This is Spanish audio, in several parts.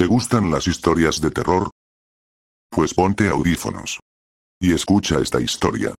¿Te gustan las historias de terror? Pues ponte audífonos. Y escucha esta historia.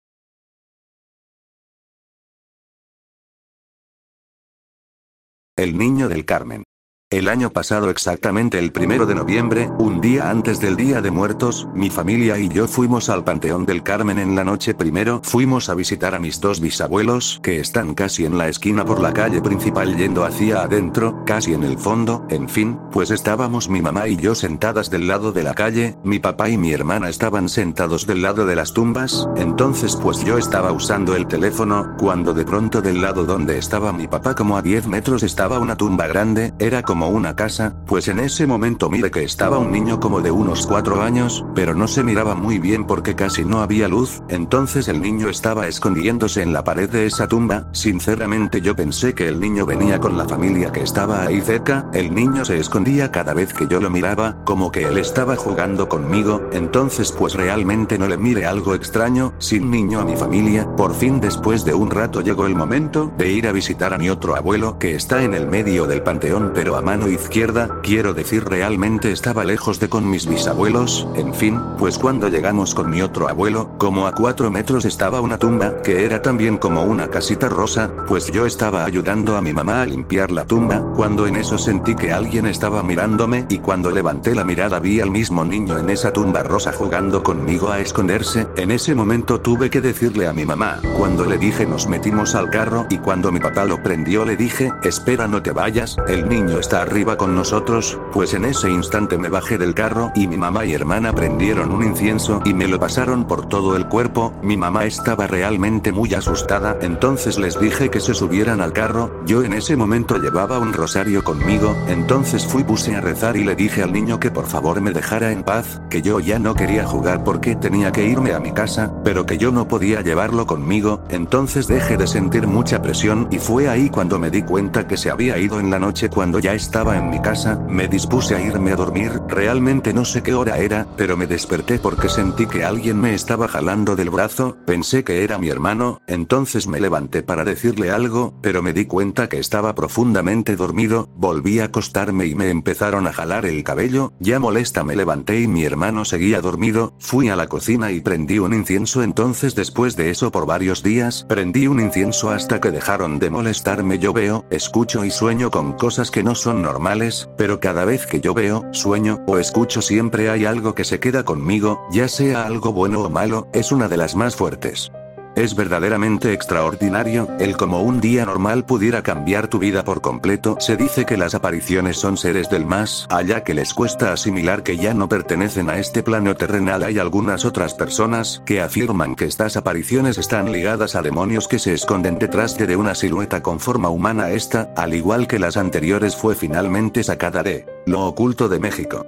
El niño del Carmen. El año pasado exactamente el primero de noviembre, un día antes del Día de Muertos, mi familia y yo fuimos al Panteón del Carmen en la noche primero, fuimos a visitar a mis dos bisabuelos, que están casi en la esquina por la calle principal yendo hacia adentro, casi en el fondo, en fin, pues estábamos mi mamá y yo sentadas del lado de la calle, mi papá y mi hermana estaban sentados del lado de las tumbas, entonces pues yo estaba usando el teléfono, cuando de pronto del lado donde estaba mi papá como a 10 metros estaba una tumba grande, era como una casa, pues en ese momento mire que estaba un niño como de unos cuatro años, pero no se miraba muy bien porque casi no había luz, entonces el niño estaba escondiéndose en la pared de esa tumba, sinceramente yo pensé que el niño venía con la familia que estaba ahí cerca, el niño se escondía cada vez que yo lo miraba, como que él estaba jugando conmigo, entonces pues realmente no le mire algo extraño, sin niño a mi familia, por fin después de un rato llegó el momento de ir a visitar a mi otro abuelo que está en el medio del panteón pero a mano izquierda, quiero decir realmente estaba lejos de con mis bisabuelos, en fin, pues cuando llegamos con mi otro abuelo, como a cuatro metros estaba una tumba, que era también como una casita rosa, pues yo estaba ayudando a mi mamá a limpiar la tumba, cuando en eso sentí que alguien estaba mirándome, y cuando levanté la mirada vi al mismo niño en esa tumba rosa jugando conmigo a esconderse, en ese momento tuve que decirle a mi mamá, cuando le dije nos metimos al carro y cuando mi papá lo prendió le dije, espera no te vayas, el niño está arriba con nosotros, pues en ese instante me bajé del carro y mi mamá y hermana prendieron un incienso y me lo pasaron por todo el cuerpo, mi mamá estaba realmente muy asustada, entonces les dije que se subieran al carro, yo en ese momento llevaba un rosario conmigo, entonces fui puse a rezar y le dije al niño que por favor me dejara en paz, que yo ya no quería jugar porque tenía que irme a mi casa, pero que yo no podía llevarlo conmigo, entonces dejé de sentir mucha presión y fue ahí cuando me di cuenta que se había ido en la noche cuando ya estaba en mi casa, me dispuse a irme a dormir, realmente no sé qué hora era, pero me desperté porque sentí que alguien me estaba jalando del brazo, pensé que era mi hermano, entonces me levanté para decirle algo, pero me di cuenta que estaba profundamente dormido, volví a acostarme y me empezaron a jalar el cabello, ya molesta me levanté y mi hermano seguía dormido, fui a la cocina y prendí un incienso entonces después de eso por varios días, prendí un incienso hasta que dejaron de molestarme yo veo, escucho y sueño con cosas que no son normales, pero cada vez que yo veo, sueño, o escucho siempre hay algo que se queda conmigo, ya sea algo bueno o malo, es una de las más fuertes. Es verdaderamente extraordinario, el como un día normal pudiera cambiar tu vida por completo. Se dice que las apariciones son seres del más allá que les cuesta asimilar que ya no pertenecen a este plano terrenal. Hay algunas otras personas que afirman que estas apariciones están ligadas a demonios que se esconden detrás de, una silueta con forma humana. Esta, al igual que las anteriores, fue finalmente sacada de lo oculto de México.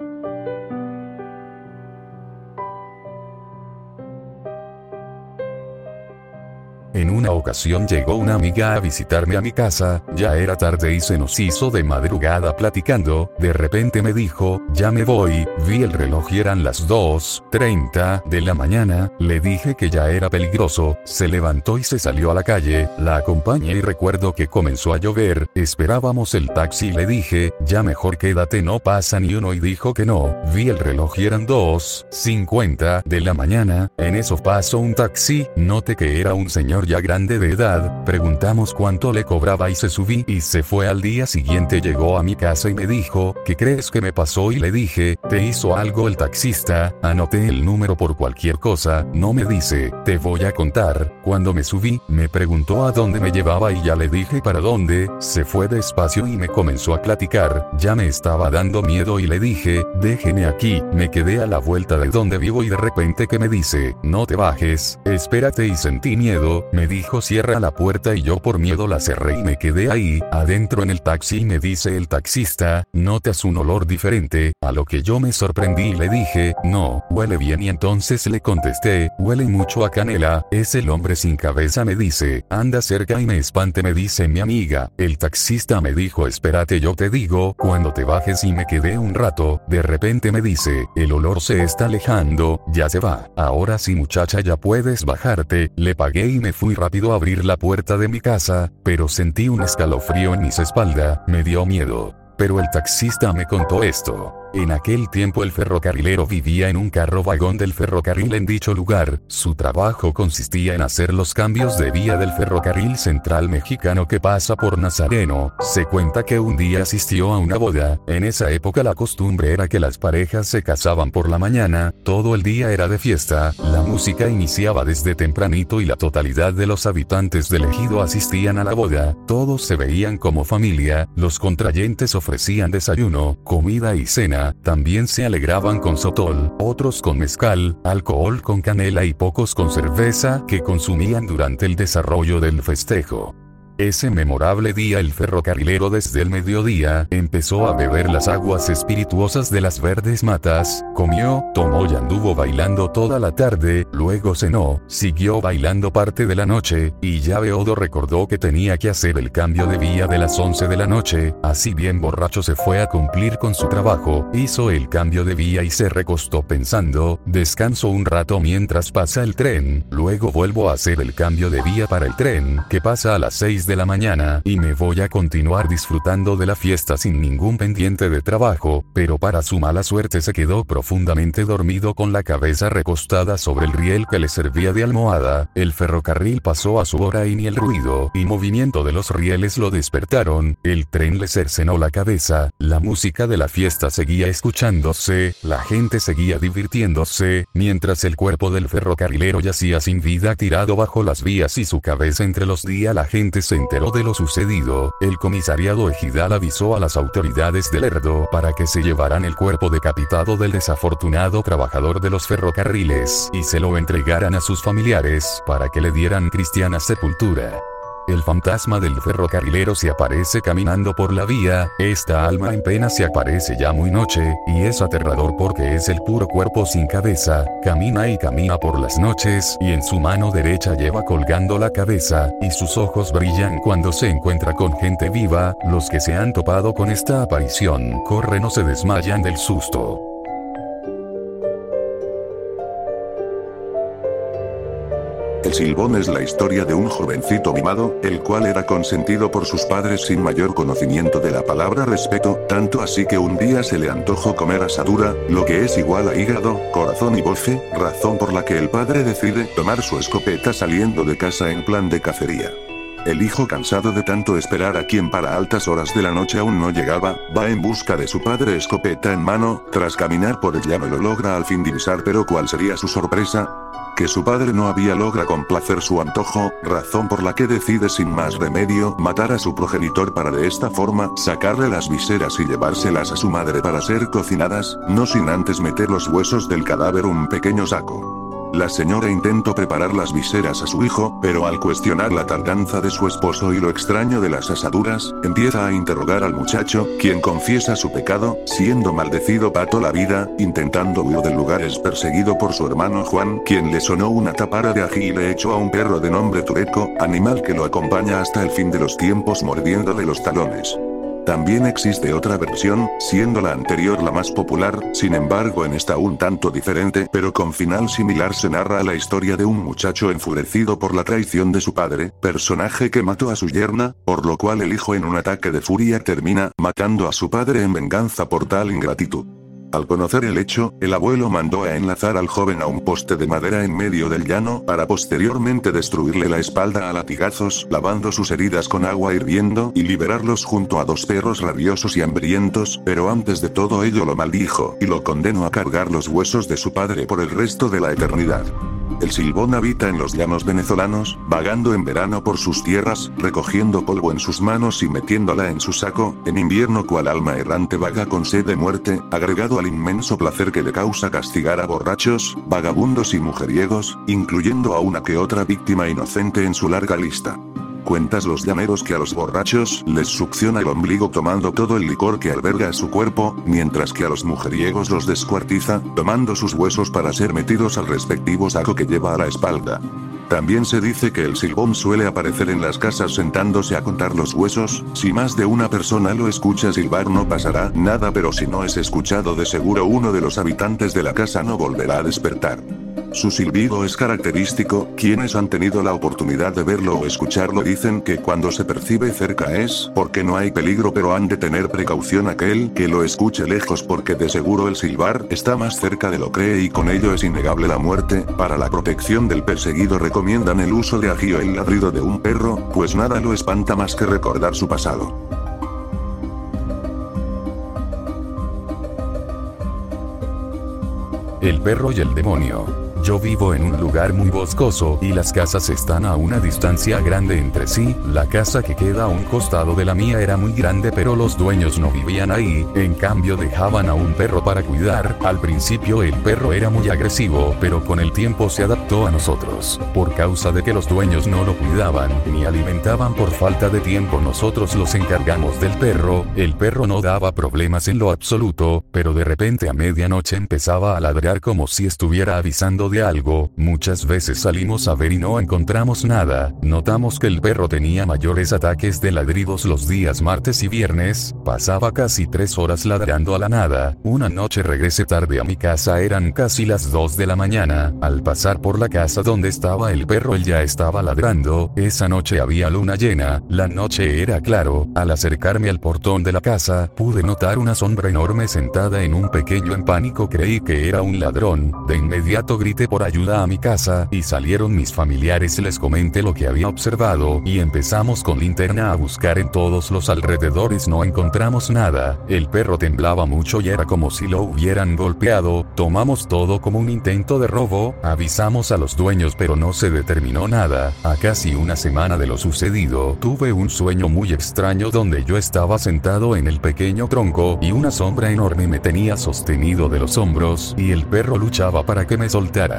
En una ocasión llegó una amiga a visitarme a mi casa, ya era tarde y se nos hizo de madrugada platicando, de repente me dijo, ya me voy, vi el reloj y eran las 2.30 de la mañana, le dije que ya era peligroso, se levantó y se salió a la calle, la acompañé y recuerdo que comenzó a llover, esperábamos el taxi y le dije, ya mejor quédate no pasa ni uno y dijo que no, vi el reloj y eran 2.50 de la mañana, en eso pasó un taxi, noté que era un señor ya grande de edad, preguntamos cuánto le cobraba y se subí y se fue al día siguiente llegó a mi casa y me dijo, ¿qué crees que me pasó? Y le dije, ¿te hizo algo el taxista? Anoté el número por cualquier cosa, no me dice, te voy a contar, cuando me subí, me preguntó a dónde me llevaba y ya le dije para dónde, se fue despacio y me comenzó a platicar, ya me estaba dando miedo y le dije, déjeme aquí, me quedé a la vuelta de donde vivo y de repente que me dice, no te bajes, espérate y sentí miedo, me dijo cierra la puerta y yo por miedo la cerré y me quedé ahí, adentro en el taxi y me dice el taxista, notas un olor diferente, a lo que yo me sorprendí y le dije, no, huele bien y entonces le contesté, huele mucho a canela, es el hombre sin cabeza me dice, anda cerca y me espante me dice mi amiga, el taxista me dijo espérate yo te digo, cuando te bajes y me quedé un rato, de repente me dice, el olor se está alejando, ya se va, ahora sí muchacha ya puedes bajarte, le pagué y me fui Fui rápido abrir la puerta de mi casa, pero sentí un escalofrío en mis espalda, me dio miedo. Pero el taxista me contó esto. En aquel tiempo el ferrocarrilero vivía en un carro vagón del ferrocarril en dicho lugar, su trabajo consistía en hacer los cambios de vía del ferrocarril central mexicano que pasa por Nazareno, se cuenta que un día asistió a una boda, en esa época la costumbre era que las parejas se casaban por la mañana, todo el día era de fiesta, la música iniciaba desde tempranito y la totalidad de los habitantes del ejido asistían a la boda, todos se veían como familia, los contrayentes ofrecían desayuno, comida y cena, también se alegraban con sotol, otros con mezcal, alcohol con canela y pocos con cerveza que consumían durante el desarrollo del festejo. Ese memorable día el ferrocarrilero desde el mediodía empezó a beber las aguas espirituosas de las verdes matas, comió, tomó y anduvo bailando toda la tarde, luego cenó, siguió bailando parte de la noche, y ya Beodo recordó que tenía que hacer el cambio de vía de las 11 de la noche, así bien borracho se fue a cumplir con su trabajo, hizo el cambio de vía y se recostó pensando, descanso un rato mientras pasa el tren, luego vuelvo a hacer el cambio de vía para el tren, que pasa a las 6 de la mañana y me voy a continuar disfrutando de la fiesta sin ningún pendiente de trabajo, pero para su mala suerte se quedó profundamente dormido con la cabeza recostada sobre el riel que le servía de almohada, el ferrocarril pasó a su hora y ni el ruido y movimiento de los rieles lo despertaron, el tren le cercenó la cabeza, la música de la fiesta seguía escuchándose, la gente seguía divirtiéndose, mientras el cuerpo del ferrocarrilero yacía sin vida tirado bajo las vías y su cabeza entre los días la gente se se enteró de lo sucedido, el comisariado ejidal avisó a las autoridades del Lerdo para que se llevaran el cuerpo decapitado del desafortunado trabajador de los ferrocarriles y se lo entregaran a sus familiares para que le dieran cristiana sepultura. El fantasma del ferrocarrilero se aparece caminando por la vía, esta alma en pena se aparece ya muy noche, y es aterrador porque es el puro cuerpo sin cabeza, camina y camina por las noches, y en su mano derecha lleva colgando la cabeza, y sus ojos brillan cuando se encuentra con gente viva, los que se han topado con esta aparición corren o se desmayan del susto. Silbón es la historia de un jovencito mimado, el cual era consentido por sus padres sin mayor conocimiento de la palabra respeto, tanto así que un día se le antojó comer asadura, lo que es igual a hígado, corazón y bofe, razón por la que el padre decide tomar su escopeta saliendo de casa en plan de cacería. El hijo cansado de tanto esperar a quien para altas horas de la noche aún no llegaba, va en busca de su padre escopeta en mano, tras caminar por el llano lo logra al fin divisar pero cuál sería su sorpresa, que su padre no había logra complacer su antojo, razón por la que decide sin más remedio matar a su progenitor para de esta forma sacarle las viseras y llevárselas a su madre para ser cocinadas, no sin antes meter los huesos del cadáver un pequeño saco. La señora intentó preparar las viseras a su hijo, pero al cuestionar la tardanza de su esposo y lo extraño de las asaduras, empieza a interrogar al muchacho, quien confiesa su pecado, siendo maldecido pato la vida, intentando huir del lugar es perseguido por su hermano Juan, quien le sonó una tapara de ají y le echó a un perro de nombre Tureco, animal que lo acompaña hasta el fin de los tiempos mordiéndole los talones. También existe otra versión, siendo la anterior la más popular, sin embargo en esta un tanto diferente pero con final similar se narra la historia de un muchacho enfurecido por la traición de su padre, personaje que mató a su yerna, por lo cual el hijo en un ataque de furia termina matando a su padre en venganza por tal ingratitud. Al conocer el hecho, el abuelo mandó a enlazar al joven a un poste de madera en medio del llano para posteriormente destruirle la espalda a latigazos, lavando sus heridas con agua hirviendo y liberarlos junto a dos perros rabiosos y hambrientos, pero antes de todo ello lo maldijo y lo condenó a cargar los huesos de su padre por el resto de la eternidad. El silbón habita en los llanos venezolanos, vagando en verano por sus tierras, recogiendo polvo en sus manos y metiéndola en su saco, en invierno cual alma errante vaga con sed de muerte, agregado inmenso placer que le causa castigar a borrachos, vagabundos y mujeriegos, incluyendo a una que otra víctima inocente en su larga lista. Cuentas los llameros que a los borrachos les succiona el ombligo tomando todo el licor que alberga su cuerpo, mientras que a los mujeriegos los descuartiza, tomando sus huesos para ser metidos al respectivo saco que lleva a la espalda. También se dice que el silbón suele aparecer en las casas sentándose a contar los huesos, si más de una persona lo escucha silbar no pasará nada pero si no es escuchado de seguro uno de los habitantes de la casa no volverá a despertar. Su silbido es característico, quienes han tenido la oportunidad de verlo o escucharlo dicen que cuando se percibe cerca es porque no hay peligro pero han de tener precaución aquel que lo escuche lejos porque de seguro el silbar está más cerca de lo cree y con ello es innegable la muerte, para la protección del perseguido recomiendan el uso de agio el ladrido de un perro, pues nada lo espanta más que recordar su pasado. El perro y el demonio. Yo vivo en un lugar muy boscoso y las casas están a una distancia grande entre sí. La casa que queda a un costado de la mía era muy grande pero los dueños no vivían ahí, en cambio dejaban a un perro para cuidar. Al principio el perro era muy agresivo, pero con el tiempo se adaptó a nosotros. Por causa de que los dueños no lo cuidaban ni alimentaban por falta de tiempo nosotros los encargamos del perro. El perro no daba problemas en lo absoluto, pero de repente a medianoche empezaba a ladrar como si estuviera avisando algo, muchas veces salimos a ver y no encontramos nada, notamos que el perro tenía mayores ataques de ladridos los días martes y viernes, pasaba casi tres horas ladrando a la nada, una noche regresé tarde a mi casa eran casi las 2 de la mañana, al pasar por la casa donde estaba el perro él ya estaba ladrando, esa noche había luna llena, la noche era claro, al acercarme al portón de la casa, pude notar una sombra enorme sentada en un pequeño en pánico. Creí que era un ladrón, de inmediato grité por ayuda a mi casa, y salieron mis familiares les comenté lo que había observado, y empezamos con linterna a buscar en todos los alrededores no encontramos nada, el perro temblaba mucho y era como si lo hubieran golpeado, tomamos todo como un intento de robo, avisamos a los dueños pero no se determinó nada, a casi una semana de lo sucedido, tuve un sueño muy extraño donde yo estaba sentado en el pequeño tronco y una sombra enorme me tenía sostenido de los hombros, y el perro luchaba para que me soltara.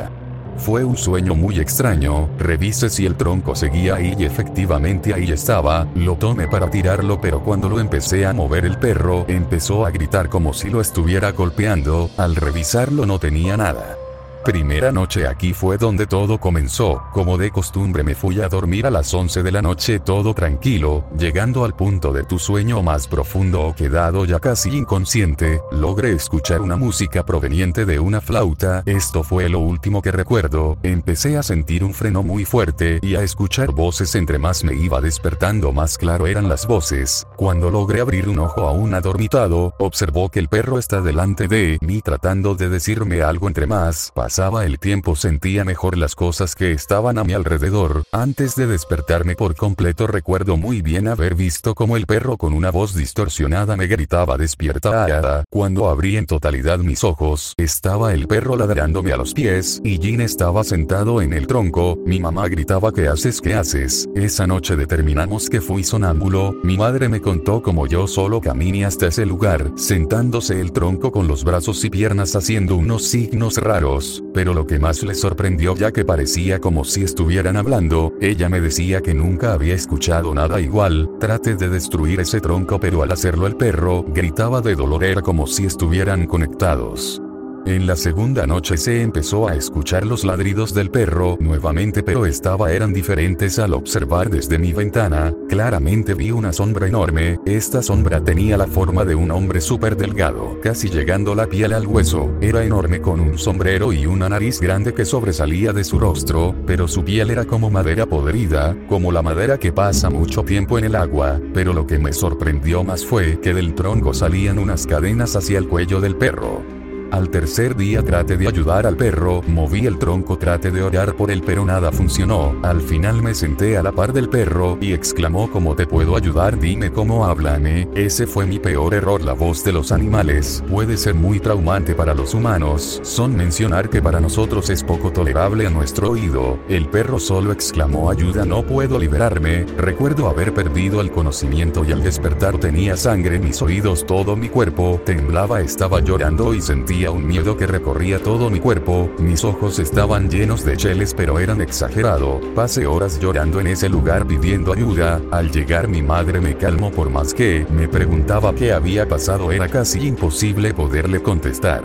Fue un sueño muy extraño, revise si el tronco seguía ahí y efectivamente ahí estaba, lo tomé para tirarlo pero cuando lo empecé a mover el perro empezó a gritar como si lo estuviera golpeando, al revisarlo no tenía nada. Primera noche aquí fue donde todo comenzó, como de costumbre me fui a dormir a las 11 de la noche todo tranquilo, llegando al punto de tu sueño más profundo o quedado ya casi inconsciente, logré escuchar una música proveniente de una flauta, esto fue lo último que recuerdo, empecé a sentir un freno muy fuerte y a escuchar voces entre más me iba despertando más claro eran las voces, cuando logré abrir un ojo aún adormitado, observó que el perro está delante de mí tratando de decirme algo entre más, pasaba el tiempo sentía mejor las cosas que estaban a mi alrededor, antes de despertarme por completo recuerdo muy bien haber visto como el perro con una voz distorsionada me gritaba despierta cuando abrí en totalidad mis ojos, estaba el perro ladrándome a los pies, y Jean estaba sentado en el tronco, mi mamá gritaba ¿qué haces? ¿qué haces? Esa noche determinamos que fui sonámbulo, mi madre me contó como yo solo caminé hasta ese lugar, sentándose el tronco con los brazos y piernas haciendo unos signos raros, pero lo que más le sorprendió ya que parecía como si estuvieran hablando, ella me decía que nunca había escuchado nada igual, trate de destruir ese tronco pero al hacerlo el perro gritaba de dolor era como si estuvieran conectados. En la segunda noche se empezó a escuchar los ladridos del perro nuevamente pero estaba eran diferentes al observar desde mi ventana, claramente vi una sombra enorme, esta sombra tenía la forma de un hombre súper delgado, casi llegando la piel al hueso, era enorme con un sombrero y una nariz grande que sobresalía de su rostro, pero su piel era como madera podrida, como la madera que pasa mucho tiempo en el agua, pero lo que me sorprendió más fue que del tronco salían unas cadenas hacia el cuello del perro. Al tercer día trate de ayudar al perro, moví el tronco, trate de orar por él pero nada funcionó. Al final me senté a la par del perro y exclamó ¿cómo te puedo ayudar? Dime cómo háblame. Ese fue mi peor error. La voz de los animales puede ser muy traumante para los humanos. Son mencionar que para nosotros es poco tolerable a nuestro oído. El perro solo exclamó ayuda no puedo liberarme. Recuerdo haber perdido el conocimiento y al despertar tenía sangre en mis oídos todo mi cuerpo temblaba estaba llorando y sentía un miedo que recorría todo mi cuerpo, mis ojos estaban llenos de cheles pero eran exagerado, pasé horas llorando en ese lugar pidiendo ayuda, al llegar mi madre me calmó por más que me preguntaba qué había pasado. Era casi imposible poderle contestar.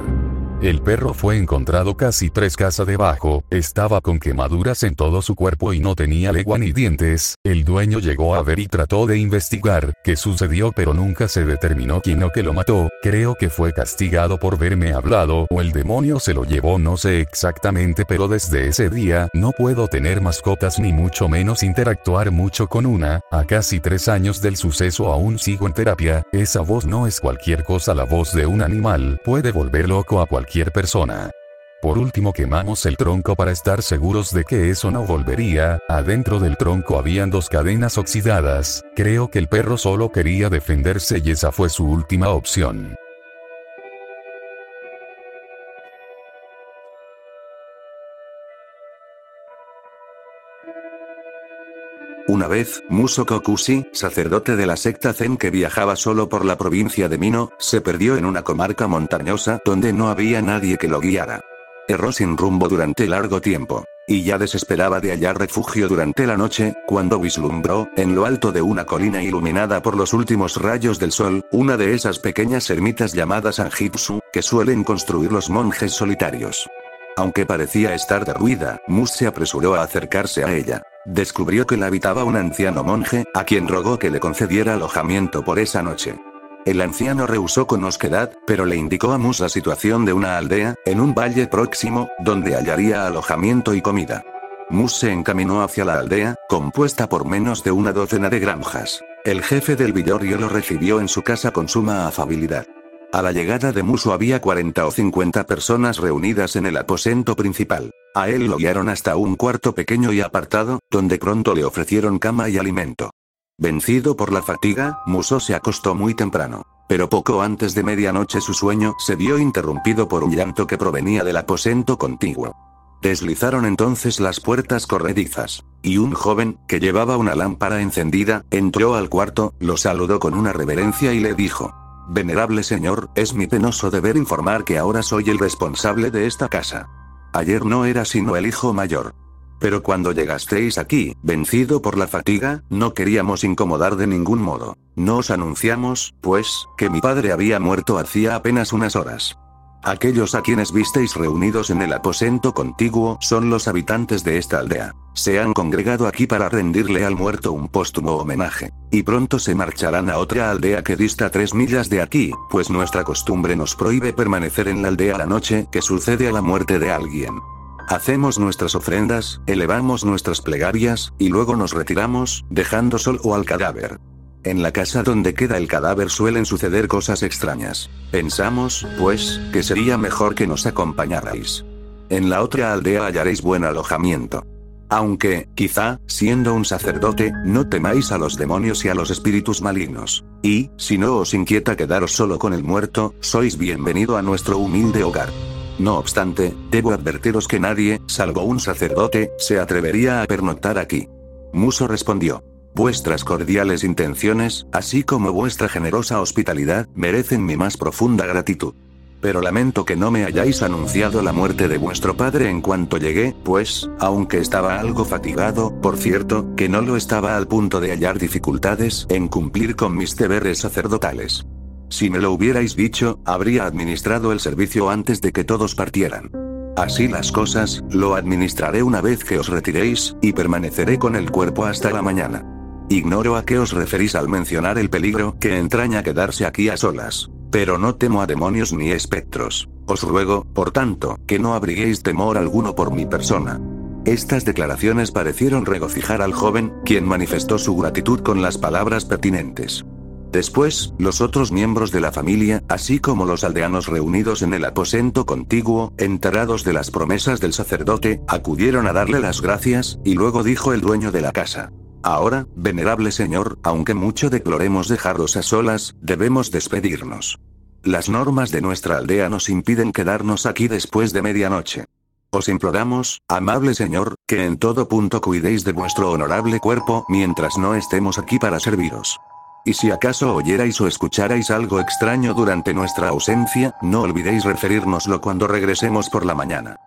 El perro fue encontrado casi tres casas debajo, estaba con quemaduras en todo su cuerpo y no tenía lengua ni dientes. El dueño llegó a ver y trató de investigar qué sucedió pero nunca se determinó quién o que lo mató. Creo que fue castigado por verme hablado o el demonio se lo llevó no sé exactamente pero desde ese día no puedo tener mascotas ni mucho menos interactuar mucho con una. A casi tres años del suceso aún sigo en terapia. Esa voz no es cualquier cosa la voz de un animal. Puede volver loco a cualquier persona. Por último quemamos el tronco para estar seguros de que eso no volvería, adentro del tronco habían dos cadenas oxidadas, creo que el perro solo quería defenderse y esa fue su última opción. Una vez, Muso Kokushi, sacerdote de la secta Zen que viajaba solo por la provincia de Mino, se perdió en una comarca montañosa donde no había nadie que lo guiara. Erró sin rumbo durante largo tiempo. Y ya desesperaba de hallar refugio durante la noche, cuando vislumbró, en lo alto de una colina iluminada por los últimos rayos del sol, una de esas pequeñas ermitas llamadas Anjitsu, que suelen construir los monjes solitarios. Aunque parecía estar derruida, Mus se apresuró a acercarse a ella. Descubrió que la habitaba un anciano monje, a quien rogó que le concediera alojamiento por esa noche. El anciano rehusó con osquedad, pero le indicó a Mus la situación de una aldea, en un valle próximo, donde hallaría alojamiento y comida. Mus se encaminó hacia la aldea, compuesta por menos de una docena de granjas. El jefe del villorio lo recibió en su casa con suma afabilidad. A la llegada de Muso había 40 o 50 personas reunidas en el aposento principal. A él lo guiaron hasta un cuarto pequeño y apartado, donde pronto le ofrecieron cama y alimento. Vencido por la fatiga, Muso se acostó muy temprano. Pero poco antes de medianoche su sueño se vio interrumpido por un llanto que provenía del aposento contiguo. Deslizaron entonces las puertas corredizas. Y un joven, que llevaba una lámpara encendida, entró al cuarto, lo saludó con una reverencia y le dijo, Venerable señor, es mi penoso deber informar que ahora soy el responsable de esta casa. Ayer no era sino el hijo mayor. Pero cuando llegasteis aquí, vencido por la fatiga, no queríamos incomodar de ningún modo. No os anunciamos, pues, que mi padre había muerto hacía apenas unas horas. Aquellos a quienes visteis reunidos en el aposento contiguo son los habitantes de esta aldea. Se han congregado aquí para rendirle al muerto un póstumo homenaje. Y pronto se marcharán a otra aldea que dista tres millas de aquí, pues nuestra costumbre nos prohíbe permanecer en la aldea la noche que sucede a la muerte de alguien. Hacemos nuestras ofrendas, elevamos nuestras plegarias, y luego nos retiramos, dejando solo al cadáver. En la casa donde queda el cadáver suelen suceder cosas extrañas. Pensamos, pues, que sería mejor que nos acompañarais. En la otra aldea hallaréis buen alojamiento. Aunque, quizá, siendo un sacerdote, no temáis a los demonios y a los espíritus malignos. Y, si no os inquieta quedaros solo con el muerto, sois bienvenido a nuestro humilde hogar. No obstante, debo advertiros que nadie, salvo un sacerdote, se atrevería a pernoctar aquí. Muso respondió. Vuestras cordiales intenciones, así como vuestra generosa hospitalidad, merecen mi más profunda gratitud. Pero lamento que no me hayáis anunciado la muerte de vuestro padre en cuanto llegué, pues, aunque estaba algo fatigado, por cierto, que no lo estaba al punto de hallar dificultades en cumplir con mis deberes sacerdotales. Si me lo hubierais dicho, habría administrado el servicio antes de que todos partieran. Así las cosas, lo administraré una vez que os retiréis, y permaneceré con el cuerpo hasta la mañana. Ignoro a qué os referís al mencionar el peligro que entraña quedarse aquí a solas. Pero no temo a demonios ni espectros. Os ruego, por tanto, que no abriguéis temor alguno por mi persona. Estas declaraciones parecieron regocijar al joven, quien manifestó su gratitud con las palabras pertinentes. Después, los otros miembros de la familia, así como los aldeanos reunidos en el aposento contiguo, enterados de las promesas del sacerdote, acudieron a darle las gracias, y luego dijo el dueño de la casa. Ahora, venerable señor, aunque mucho deploremos dejaros a solas, debemos despedirnos. Las normas de nuestra aldea nos impiden quedarnos aquí después de medianoche. Os imploramos, amable señor, que en todo punto cuidéis de vuestro honorable cuerpo mientras no estemos aquí para serviros. Y si acaso oyerais o escucharais algo extraño durante nuestra ausencia, no olvidéis referírnoslo cuando regresemos por la mañana.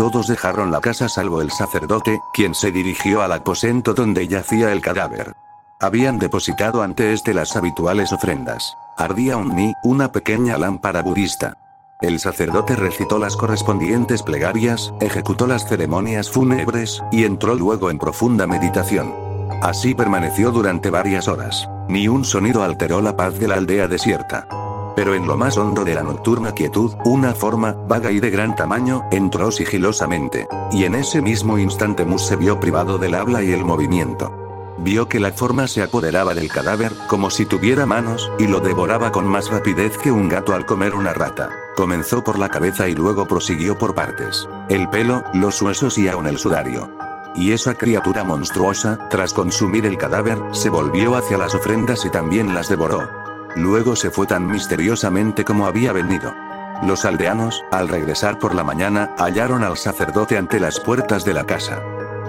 Todos dejaron la casa salvo el sacerdote, quien se dirigió al aposento donde yacía el cadáver. Habían depositado ante este las habituales ofrendas. Ardía un ni, una pequeña lámpara budista. El sacerdote recitó las correspondientes plegarias, ejecutó las ceremonias fúnebres, y entró luego en profunda meditación. Así permaneció durante varias horas. Ni un sonido alteró la paz de la aldea desierta. Pero en lo más hondo de la nocturna quietud, una forma, vaga y de gran tamaño, entró sigilosamente. Y en ese mismo instante Mus se vio privado del habla y el movimiento. Vio que la forma se apoderaba del cadáver, como si tuviera manos, y lo devoraba con más rapidez que un gato al comer una rata. Comenzó por la cabeza y luego prosiguió por partes. El pelo, los huesos y aún el sudario. Y esa criatura monstruosa, tras consumir el cadáver, se volvió hacia las ofrendas y también las devoró. Luego se fue tan misteriosamente como había venido. Los aldeanos, al regresar por la mañana, hallaron al sacerdote ante las puertas de la casa.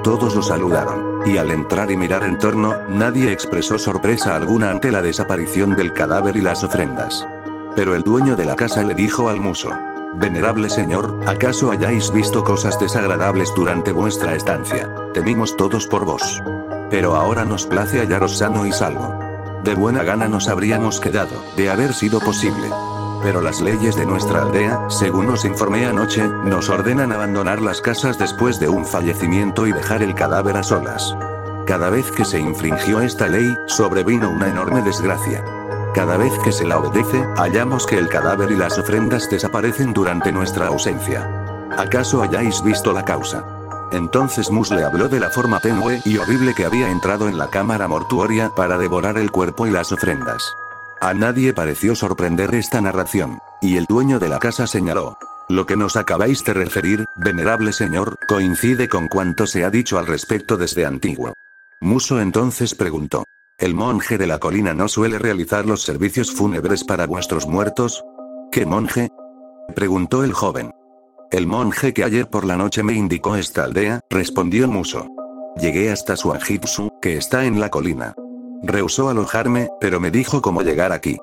Todos lo saludaron, y al entrar y mirar en torno, nadie expresó sorpresa alguna ante la desaparición del cadáver y las ofrendas. Pero el dueño de la casa le dijo al muso, Venerable señor, ¿acaso hayáis visto cosas desagradables durante vuestra estancia? Temimos todos por vos. Pero ahora nos place hallaros sano y salvo. De buena gana nos habríamos quedado, de haber sido posible. Pero las leyes de nuestra aldea, según os informé anoche, nos ordenan abandonar las casas después de un fallecimiento y dejar el cadáver a solas. Cada vez que se infringió esta ley, sobrevino una enorme desgracia. Cada vez que se la obedece, hallamos que el cadáver y las ofrendas desaparecen durante nuestra ausencia. ¿Acaso hayáis visto la causa? Entonces Mus le habló de la forma tenue y horrible que había entrado en la cámara mortuoria para devorar el cuerpo y las ofrendas. A nadie pareció sorprender esta narración. Y el dueño de la casa señaló. Lo que nos acabáis de referir, venerable señor, coincide con cuanto se ha dicho al respecto desde antiguo. Muso entonces preguntó. ¿El monje de la colina no suele realizar los servicios fúnebres para vuestros muertos? ¿Qué monje? preguntó el joven. El monje que ayer por la noche me indicó esta aldea, respondió Muso. Llegué hasta su Ajitsu, que está en la colina. Rehusó alojarme, pero me dijo cómo llegar aquí.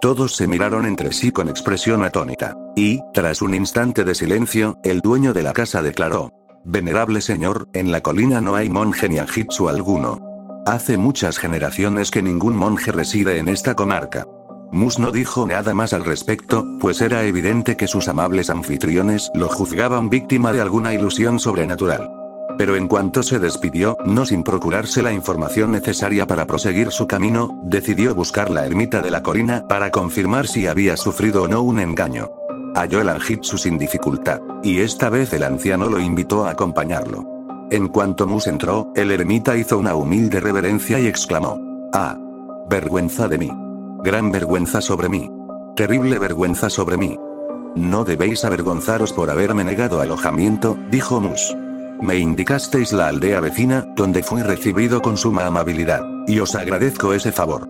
Todos se miraron entre sí con expresión atónita. Y, tras un instante de silencio, el dueño de la casa declaró. Venerable señor, en la colina no hay monje ni anjitsu alguno. Hace muchas generaciones que ningún monje reside en esta comarca. Mus no dijo nada más al respecto, pues era evidente que sus amables anfitriones lo juzgaban víctima de alguna ilusión sobrenatural. Pero en cuanto se despidió, no sin procurarse la información necesaria para proseguir su camino, decidió buscar la ermita de la colina para confirmar si había sufrido o no un engaño. Halló el anjitsu sin dificultad, y esta vez el anciano lo invitó a acompañarlo. En cuanto Mus entró, el ermita hizo una humilde reverencia y exclamó: ¡Ah! Vergüenza de mí. Gran vergüenza sobre mí. Terrible vergüenza sobre mí. No debéis avergonzaros por haberme negado alojamiento, dijo Mus. Me indicasteis la aldea vecina, donde fui recibido con suma amabilidad, y os agradezco ese favor.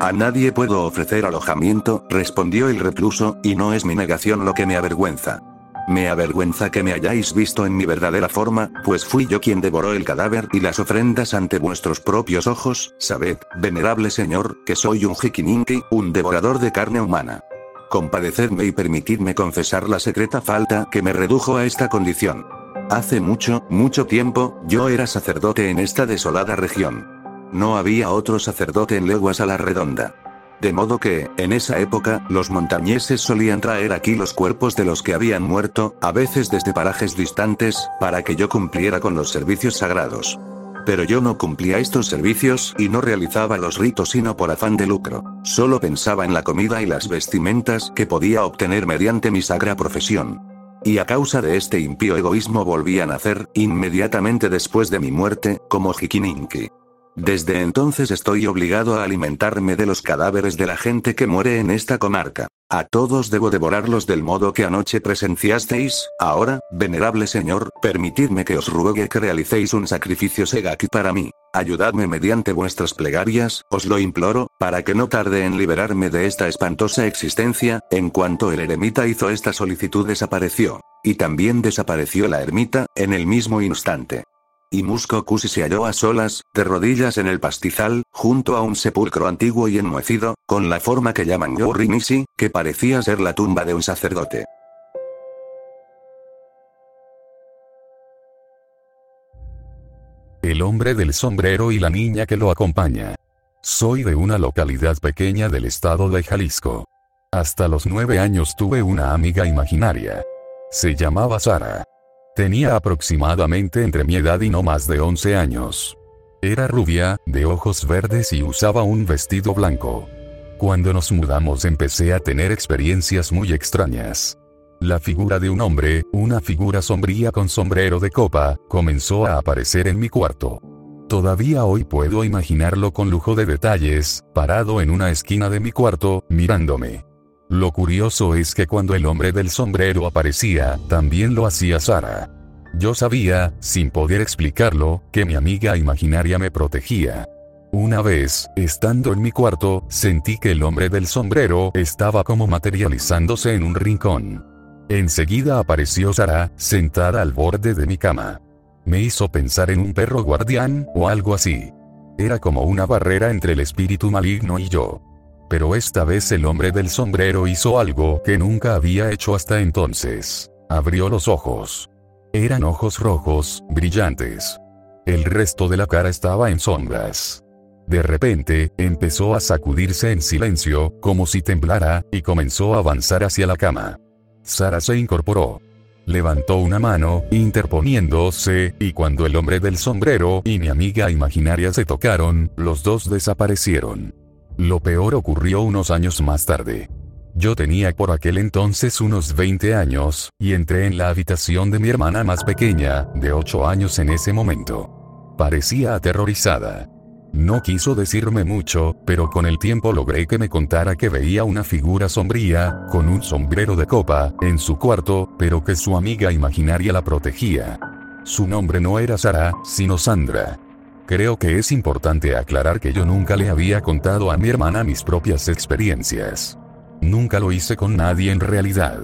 A nadie puedo ofrecer alojamiento, respondió el recluso, y no es mi negación lo que me avergüenza. Me avergüenza que me hayáis visto en mi verdadera forma, pues fui yo quien devoró el cadáver y las ofrendas ante vuestros propios ojos, sabed, venerable señor, que soy un jikininki, un devorador de carne humana. Compadecedme y permitidme confesar la secreta falta que me redujo a esta condición. Hace mucho, mucho tiempo, yo era sacerdote en esta desolada región. No había otro sacerdote en leguas a la redonda. De modo que, en esa época, los montañeses solían traer aquí los cuerpos de los que habían muerto, a veces desde parajes distantes, para que yo cumpliera con los servicios sagrados. Pero yo no cumplía estos servicios y no realizaba los ritos sino por afán de lucro. Solo pensaba en la comida y las vestimentas que podía obtener mediante mi sagra profesión. Y a causa de este impío egoísmo volví a nacer, inmediatamente después de mi muerte, como Hikininki. Desde entonces estoy obligado a alimentarme de los cadáveres de la gente que muere en esta comarca. A todos debo devorarlos del modo que anoche presenciasteis, ahora, venerable señor, permitidme que os ruegue que realicéis un sacrificio segaki para mí. Ayudadme mediante vuestras plegarias, os lo imploro, para que no tarde en liberarme de esta espantosa existencia, en cuanto el eremita hizo esta solicitud desapareció. Y también desapareció la ermita, en el mismo instante. Y Musco Kusi se halló a solas, de rodillas en el pastizal, junto a un sepulcro antiguo y enmohecido, con la forma que llaman Yorinisi, que parecía ser la tumba de un sacerdote. El hombre del sombrero y la niña que lo acompaña. Soy de una localidad pequeña del estado de Jalisco. Hasta los nueve años tuve una amiga imaginaria. Se llamaba Sara. Tenía aproximadamente entre mi edad y no más de 11 años. Era rubia, de ojos verdes y usaba un vestido blanco. Cuando nos mudamos empecé a tener experiencias muy extrañas. La figura de un hombre, una figura sombría con sombrero de copa, comenzó a aparecer en mi cuarto. Todavía hoy puedo imaginarlo con lujo de detalles, parado en una esquina de mi cuarto, mirándome. Lo curioso es que cuando el hombre del sombrero aparecía, también lo hacía Sara. Yo sabía, sin poder explicarlo, que mi amiga imaginaria me protegía. Una vez, estando en mi cuarto, sentí que el hombre del sombrero estaba como materializándose en un rincón. Enseguida apareció Sara, sentada al borde de mi cama. Me hizo pensar en un perro guardián, o algo así. Era como una barrera entre el espíritu maligno y yo. Pero esta vez el hombre del sombrero hizo algo que nunca había hecho hasta entonces. Abrió los ojos. Eran ojos rojos, brillantes. El resto de la cara estaba en sombras. De repente, empezó a sacudirse en silencio, como si temblara, y comenzó a avanzar hacia la cama. Sara se incorporó. Levantó una mano, interponiéndose, y cuando el hombre del sombrero y mi amiga imaginaria se tocaron, los dos desaparecieron. Lo peor ocurrió unos años más tarde. Yo tenía por aquel entonces unos 20 años, y entré en la habitación de mi hermana más pequeña, de 8 años en ese momento. Parecía aterrorizada. No quiso decirme mucho, pero con el tiempo logré que me contara que veía una figura sombría, con un sombrero de copa, en su cuarto, pero que su amiga imaginaria la protegía. Su nombre no era Sara, sino Sandra. Creo que es importante aclarar que yo nunca le había contado a mi hermana mis propias experiencias. Nunca lo hice con nadie en realidad.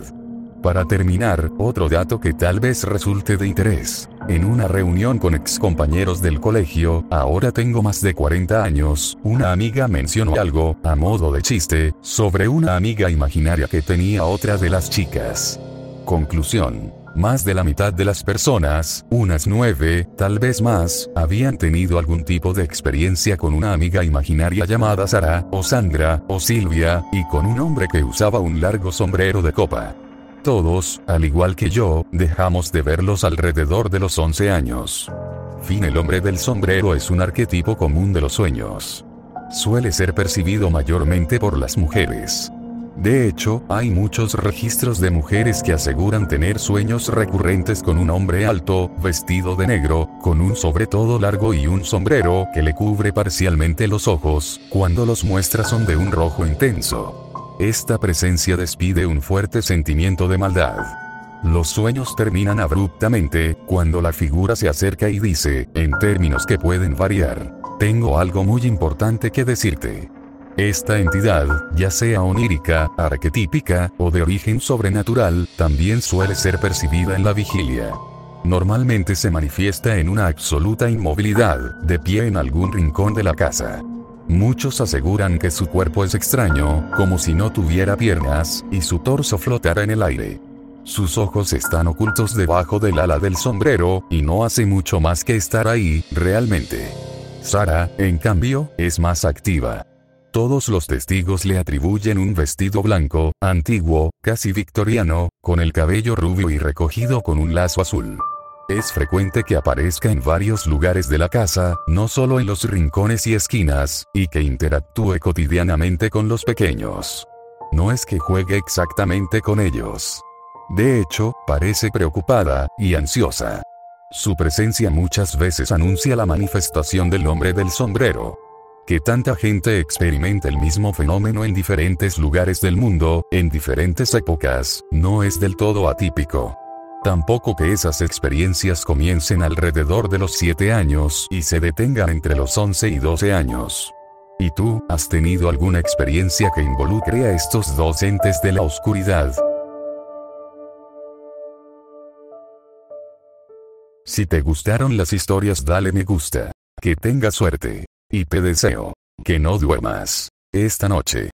Para terminar, otro dato que tal vez resulte de interés. En una reunión con excompañeros del colegio, ahora tengo más de 40 años, una amiga mencionó algo, a modo de chiste, sobre una amiga imaginaria que tenía otra de las chicas. Conclusión. Más de la mitad de las personas, unas nueve, tal vez más, habían tenido algún tipo de experiencia con una amiga imaginaria llamada Sara, o Sandra, o Silvia, y con un hombre que usaba un largo sombrero de copa. Todos, al igual que yo, dejamos de verlos alrededor de los 11 años. Fin el hombre del sombrero es un arquetipo común de los sueños. Suele ser percibido mayormente por las mujeres. De hecho, hay muchos registros de mujeres que aseguran tener sueños recurrentes con un hombre alto, vestido de negro, con un sobre todo largo y un sombrero que le cubre parcialmente los ojos, cuando los muestra son de un rojo intenso. Esta presencia despide un fuerte sentimiento de maldad. Los sueños terminan abruptamente, cuando la figura se acerca y dice, en términos que pueden variar, tengo algo muy importante que decirte. Esta entidad, ya sea onírica, arquetípica, o de origen sobrenatural, también suele ser percibida en la vigilia. Normalmente se manifiesta en una absoluta inmovilidad, de pie en algún rincón de la casa. Muchos aseguran que su cuerpo es extraño, como si no tuviera piernas, y su torso flotara en el aire. Sus ojos están ocultos debajo del ala del sombrero, y no hace mucho más que estar ahí, realmente. Sara, en cambio, es más activa. Todos los testigos le atribuyen un vestido blanco, antiguo, casi victoriano, con el cabello rubio y recogido con un lazo azul. Es frecuente que aparezca en varios lugares de la casa, no solo en los rincones y esquinas, y que interactúe cotidianamente con los pequeños. No es que juegue exactamente con ellos. De hecho, parece preocupada y ansiosa. Su presencia muchas veces anuncia la manifestación del hombre del sombrero. Que tanta gente experimente el mismo fenómeno en diferentes lugares del mundo, en diferentes épocas, no es del todo atípico. Tampoco que esas experiencias comiencen alrededor de los 7 años y se detengan entre los 11 y 12 años. ¿Y tú, has tenido alguna experiencia que involucre a estos dos entes de la oscuridad? Si te gustaron las historias dale me gusta. Que tengas suerte. Y te deseo que no duermas esta noche.